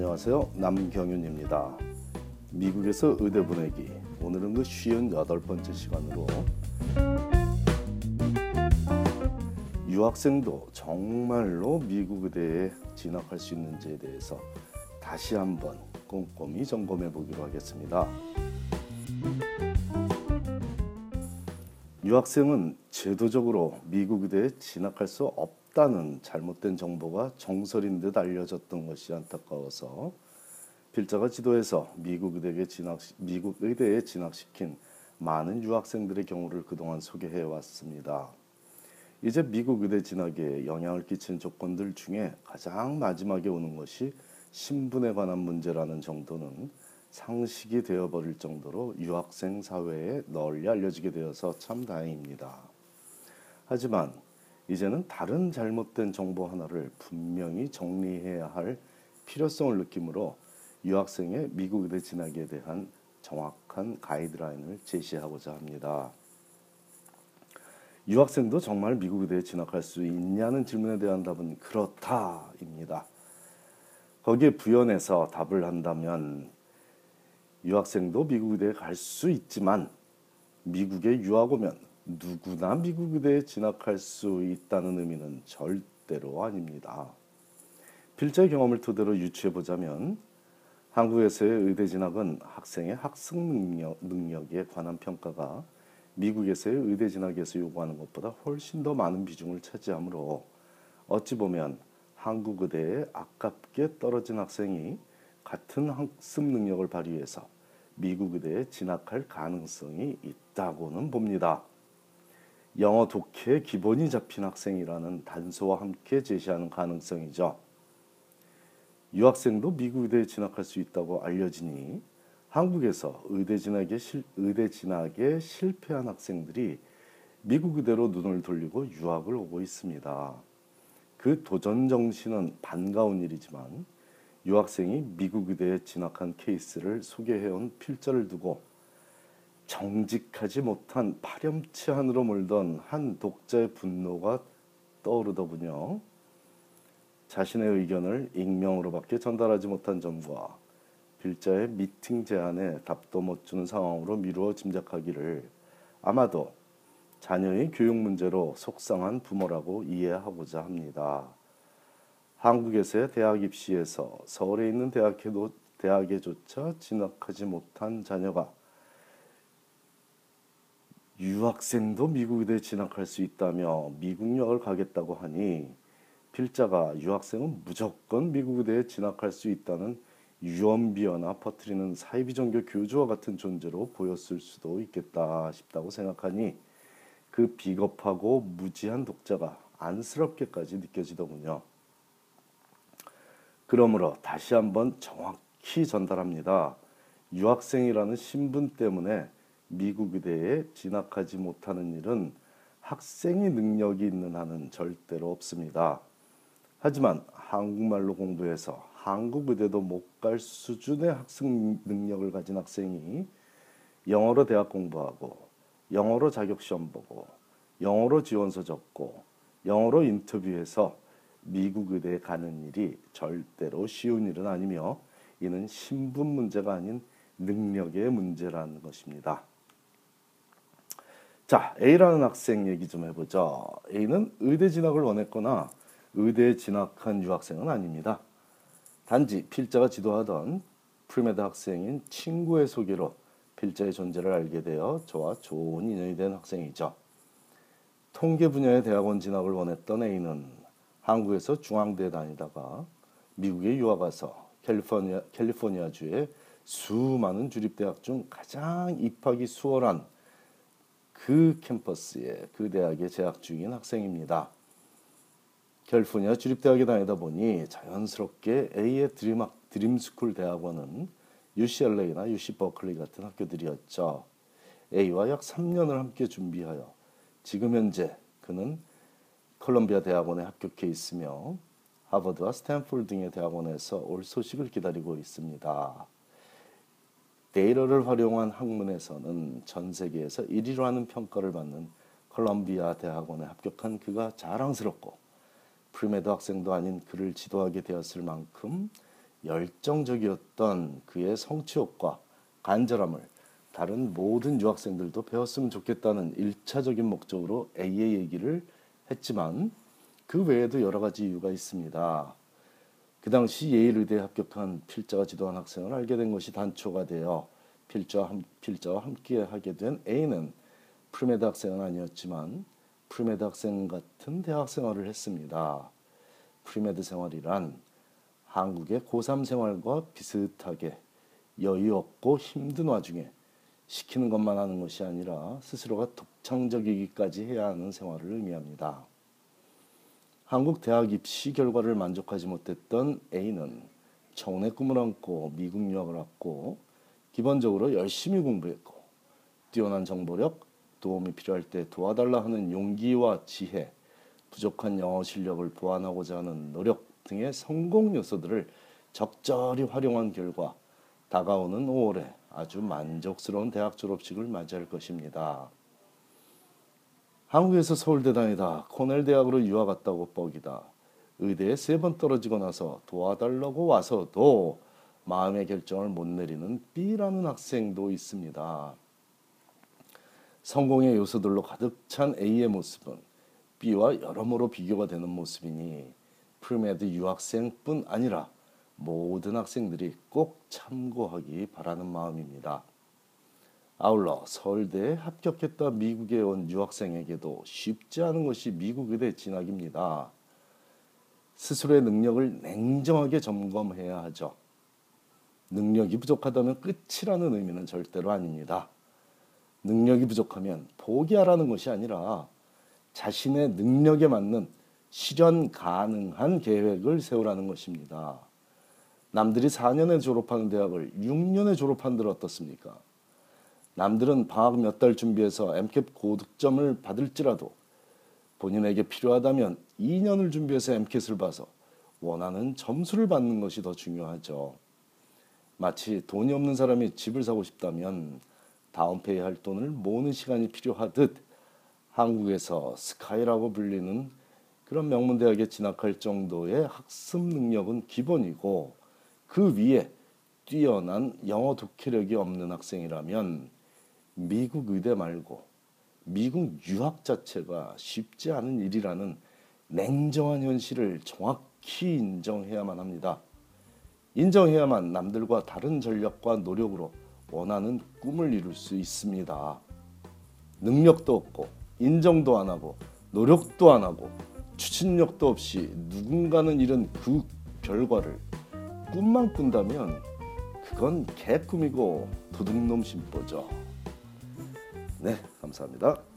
안녕하세요. 남경윤입니다. 미국에서 의대 보내기. 오늘은 그 쉬운 여덟 번째 시간으로 유학생도 정말로 미국 의대에 진학할 수 있는지에 대해서 다시 한번 꼼꼼히 점검해 보기로 하겠습니다. 유학생은 제도적으로 미국 의대에 진학할 수 없 다는 잘못된 정보가 정설인 듯 알려졌던 것이 안타까워서 필자가 지도해서 미국 의대에 진학 미국 의대에 진학시킨 많은 유학생들의 경우를 그동안 소개해 왔습니다. 이제 미국 의대 진학에 영향을 끼친 조건들 중에 가장 마지막에 오는 것이 신분에 관한 문제라는 정도는 상식이 되어버릴 정도로 유학생 사회에 널리 알려지게 되어서 참 다행입니다. 하지만 이제는 다른 잘못된 정보 하나를 분명히 정리해야 할 필요성을 느끼므로 유학생의 미국 의대 진학에 대한 정확한 가이드라인을 제시하고자 합니다. 유학생도 정말 미국 의대에 진학할 수 있냐는 질문에 대한 답은 그렇다입니다. 거기에 부연해서 답을 한다면 유학생도 미국 의대에 갈 수 있지만 미국에 유학 오면 누구나 미국 의대에 진학할 수 있다는 의미는 절대로 아닙니다. 필자의 경험을 토대로 유추해 보자면 한국에서의 의대 진학은 학생의 학습 능력, 능력에 관한 평가가 미국에서의 의대 진학에서 요구하는 것보다 훨씬 더 많은 비중을 차지하므로 어찌 보면 한국 의대에 아깝게 떨어진 학생이 같은 학습 능력을 발휘해서 미국 의대에 진학할 가능성이 있다고는 봅니다. 영어 독해 기본이 잡힌 학생이라는 단서와 함께 제시하는 가능성이죠. 유학생도 미국 의대에 진학할 수 있다고 알려지니 한국에서 의대 진학에, 실, 의대 진학에 실패한 학생들이 미국 의대로 눈을 돌리고 유학을 오고 있습니다. 그 도전 정신은 반가운 일이지만 유학생이 미국 의대에 진학한 케이스를 소개해온 필자를 두고 정직하지 못한 파렴치 한으로 몰던 한 독자의 분노가 떠오르더군요. 자신의 의견을 익명으로밖에 전달하지 못한 점과 필자의 미팅 제안에 답도 못 주는 상황으로 미루어 짐작하기를 아마도 자녀의 교육 문제로 속상한 부모라고 이해하고자 합니다. 한국에서의 대학 입시에서 서울에 있는 대학에도, 대학에조차 진학하지 못한 자녀가 유학생도 미국 의대에 진학할 수 있다며 미국 유학을 가겠다고 하니 필자가 유학생은 무조건 미국 의대에 진학할 수 있다는 유언비어나 퍼뜨리는 사이비 종교 교주와 같은 존재로 보였을 수도 있겠다 싶다고 생각하니 그 비겁하고 무지한 독자가 안쓰럽게까지 느껴지더군요. 그러므로 다시 한번 정확히 전달합니다. 유학생이라는 신분 때문에 미국 의대에 진학하지 못하는 일은 학생의 능력이 있는 한은 절대로 없습니다. 하지만 한국말로 공부해서 한국 의대도 못 갈 수준의 학습 능력을 가진 학생이 영어로 대학 공부하고 영어로 자격 시험 보고 영어로 지원서 적고 영어로 인터뷰해서 미국 의대에 가는 일이 절대로 쉬운 일은 아니며 이는 신분 문제가 아닌 능력의 문제라는 것입니다. 자, A라는 학생 얘기 좀 해보죠. A는 의대 진학을 원했거나 의대에 진학한 유학생은 아닙니다. 단지 필자가 지도하던 premed 학생인 친구의 소개로 필자의 존재를 알게 되어 저와 좋은 인연이 된 학생이죠. 통계 분야의 대학원 진학을 원했던 A는 한국에서 중앙대 다니다가 미국에 유학 가서 캘리포니아, 캘리포니아주의 수많은 주립대학 중 가장 입학이 수월한 그 캠퍼스에 그 대학에 재학 중인 학생입니다. 캘리포니아 주립대학에 다니다 보니 자연스럽게 A의 dream, dream school 대학원은 UCLA나 UC 버클리 같은 학교들이었죠. A와 약 3년을 함께 준비하여 지금 현재 그는 컬럼비아 대학원에 합격해 있으며 하버드와 스탠포드 등의 대학원에서 올 소식을 기다리고 있습니다. 데이터를 활용한 학문에서는 전 세계에서 1위로 하는 평가를 받는 컬럼비아 대학원에 합격한 그가 자랑스럽고 premed 학생도 아닌 그를 지도하게 되었을 만큼 열정적이었던 그의 성취욕과 간절함을 다른 모든 유학생들도 배웠으면 좋겠다는 일차적인 목적으로 A의 얘기를 했지만 그 외에도 여러 가지 이유가 있습니다. 그 당시 예일의대에 합격한 필자가 지도한 학생을 알게 된 것이 단초가 되어 필자와, 필자와 함께 하게 된 A는 premed 학생은 아니었지만 premed 학생 같은 대학 생활을 했습니다. premed 생활이란 한국의 고3 생활과 비슷하게 여유 없고 힘든 와중에 시키는 것만 하는 것이 아니라 스스로가 독창적이기까지 해야 하는 생활을 의미합니다. 한국 대학 입시 결과를 만족하지 못했던 A는 청운의 꿈을 안고 미국 유학을 왔고 기본적으로 열심히 공부했고 뛰어난 정보력, 도움이 필요할 때 도와달라 하는 용기와 지혜, 부족한 영어 실력을 보완하고자 하는 노력 등의 성공 요소들을 적절히 활용한 결과 다가오는 5월에 아주 만족스러운 대학 졸업식을 맞이할 것입니다. 한국에서 서울대 다니다 코넬 대학으로 유학 갔다고 뻑이다. 의대에 세 번 떨어지고 나서 도와달라고 와서도 마음의 결정을 못 내리는 B라는 학생도 있습니다. 성공의 요소들로 가득 찬 A의 모습은 B와 여러모로 비교가 되는 모습이니 premed 유학생뿐 아니라 모든 학생들이 꼭 참고하기 바라는 마음입니다. 아울러 서울대에 합격했다 미국에 온 유학생에게도 쉽지 않은 것이 미국 의대 진학입니다. 스스로의 능력을 냉정하게 점검해야 하죠. 능력이 부족하다면 끝이라는 의미는 절대로 아닙니다. 능력이 부족하면 포기하라는 것이 아니라 자신의 능력에 맞는 실현 가능한 계획을 세우라는 것입니다. 남들이 4년에 졸업하는 대학을 6년에 졸업한들 어떻습니까? 남들은 방학 몇 달 준비해서 MCAT 고득점을 받을지라도 본인에게 필요하다면 2년을 준비해서 MCAT을 봐서 원하는 점수를 받는 것이 더 중요하죠. 마치 돈이 없는 사람이 집을 사고 싶다면 다운페이 할 돈을 모으는 시간이 필요하듯 한국에서 스카이라고 불리는 그런 명문 대학에 진학할 정도의 학습 능력은 기본이고 그 위에 뛰어난 영어 독해력이 없는 학생이라면 미국 의대 말고 미국 유학 자체가 쉽지 않은 일이라는 냉정한 현실을 정확히 인정해야만 합니다. 인정해야만 남들과 다른 전략과 노력으로 원하는 꿈을 이룰 수 있습니다. 능력도 없고 인정도 안 하고 노력도 안 하고 추진력도 없이 누군가는 이런 그 결과를 꿈만 꾼다면 그건 개꿈이고 도둑놈 심보죠. 네, 감사합니다.